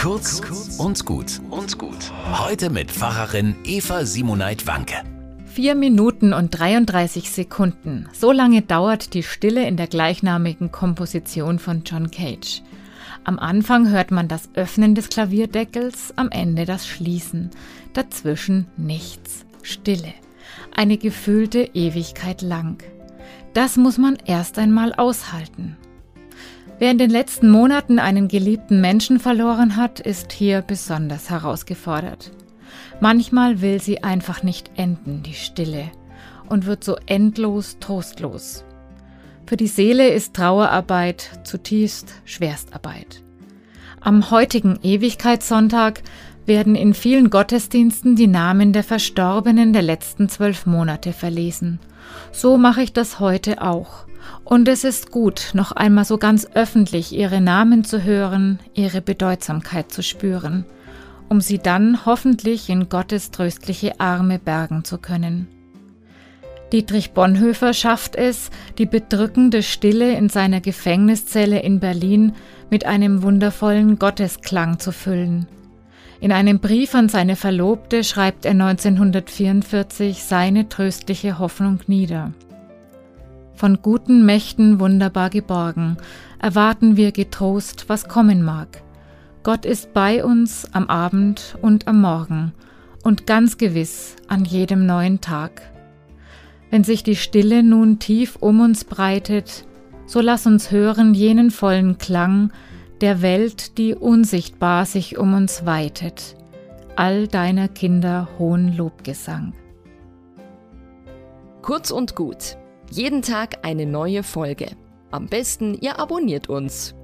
Kurz und gut und gut. Heute mit Pfarrerin Eva Simoneit Wanke. Vier Minuten und 33 Sekunden. So lange dauert die Stille in der gleichnamigen Komposition von John Cage. Am Anfang hört man das Öffnen des Klavierdeckels, am Ende das Schließen. Dazwischen nichts. Stille. Eine gefühlte Ewigkeit lang. Das muss man erst einmal aushalten. Wer in den letzten Monaten einen geliebten Menschen verloren hat, ist hier besonders herausgefordert. Manchmal will sie einfach nicht enden, die Stille, und wird so endlos trostlos. Für die Seele ist Trauerarbeit zutiefst Schwerstarbeit. Am heutigen Ewigkeitssonntag werden in vielen Gottesdiensten die Namen der Verstorbenen der letzten zwölf Monate verlesen. So mache ich das heute auch und es ist gut, noch einmal so ganz öffentlich ihre Namen zu hören, ihre Bedeutsamkeit zu spüren, um sie dann hoffentlich in Gottes tröstliche Arme bergen zu können. Dietrich Bonhoeffer schafft es, die bedrückende Stille in seiner Gefängniszelle in Berlin mit einem wundervollen Gottesklang zu füllen. In einem Brief an seine Verlobte schreibt er 1944 seine tröstliche Hoffnung nieder. Von guten Mächten wunderbar geborgen, erwarten wir getrost, was kommen mag. Gott ist bei uns am Abend und am Morgen und ganz gewiss an jedem neuen Tag. Wenn sich die Stille nun tief um uns breitet, so lass uns hören jenen vollen Klang der Welt, die unsichtbar sich um uns weitet, all deiner Kinder hohen Lobgesang. Kurz und gut jeden Tag eine neue Folge. Am besten, ihr abonniert uns.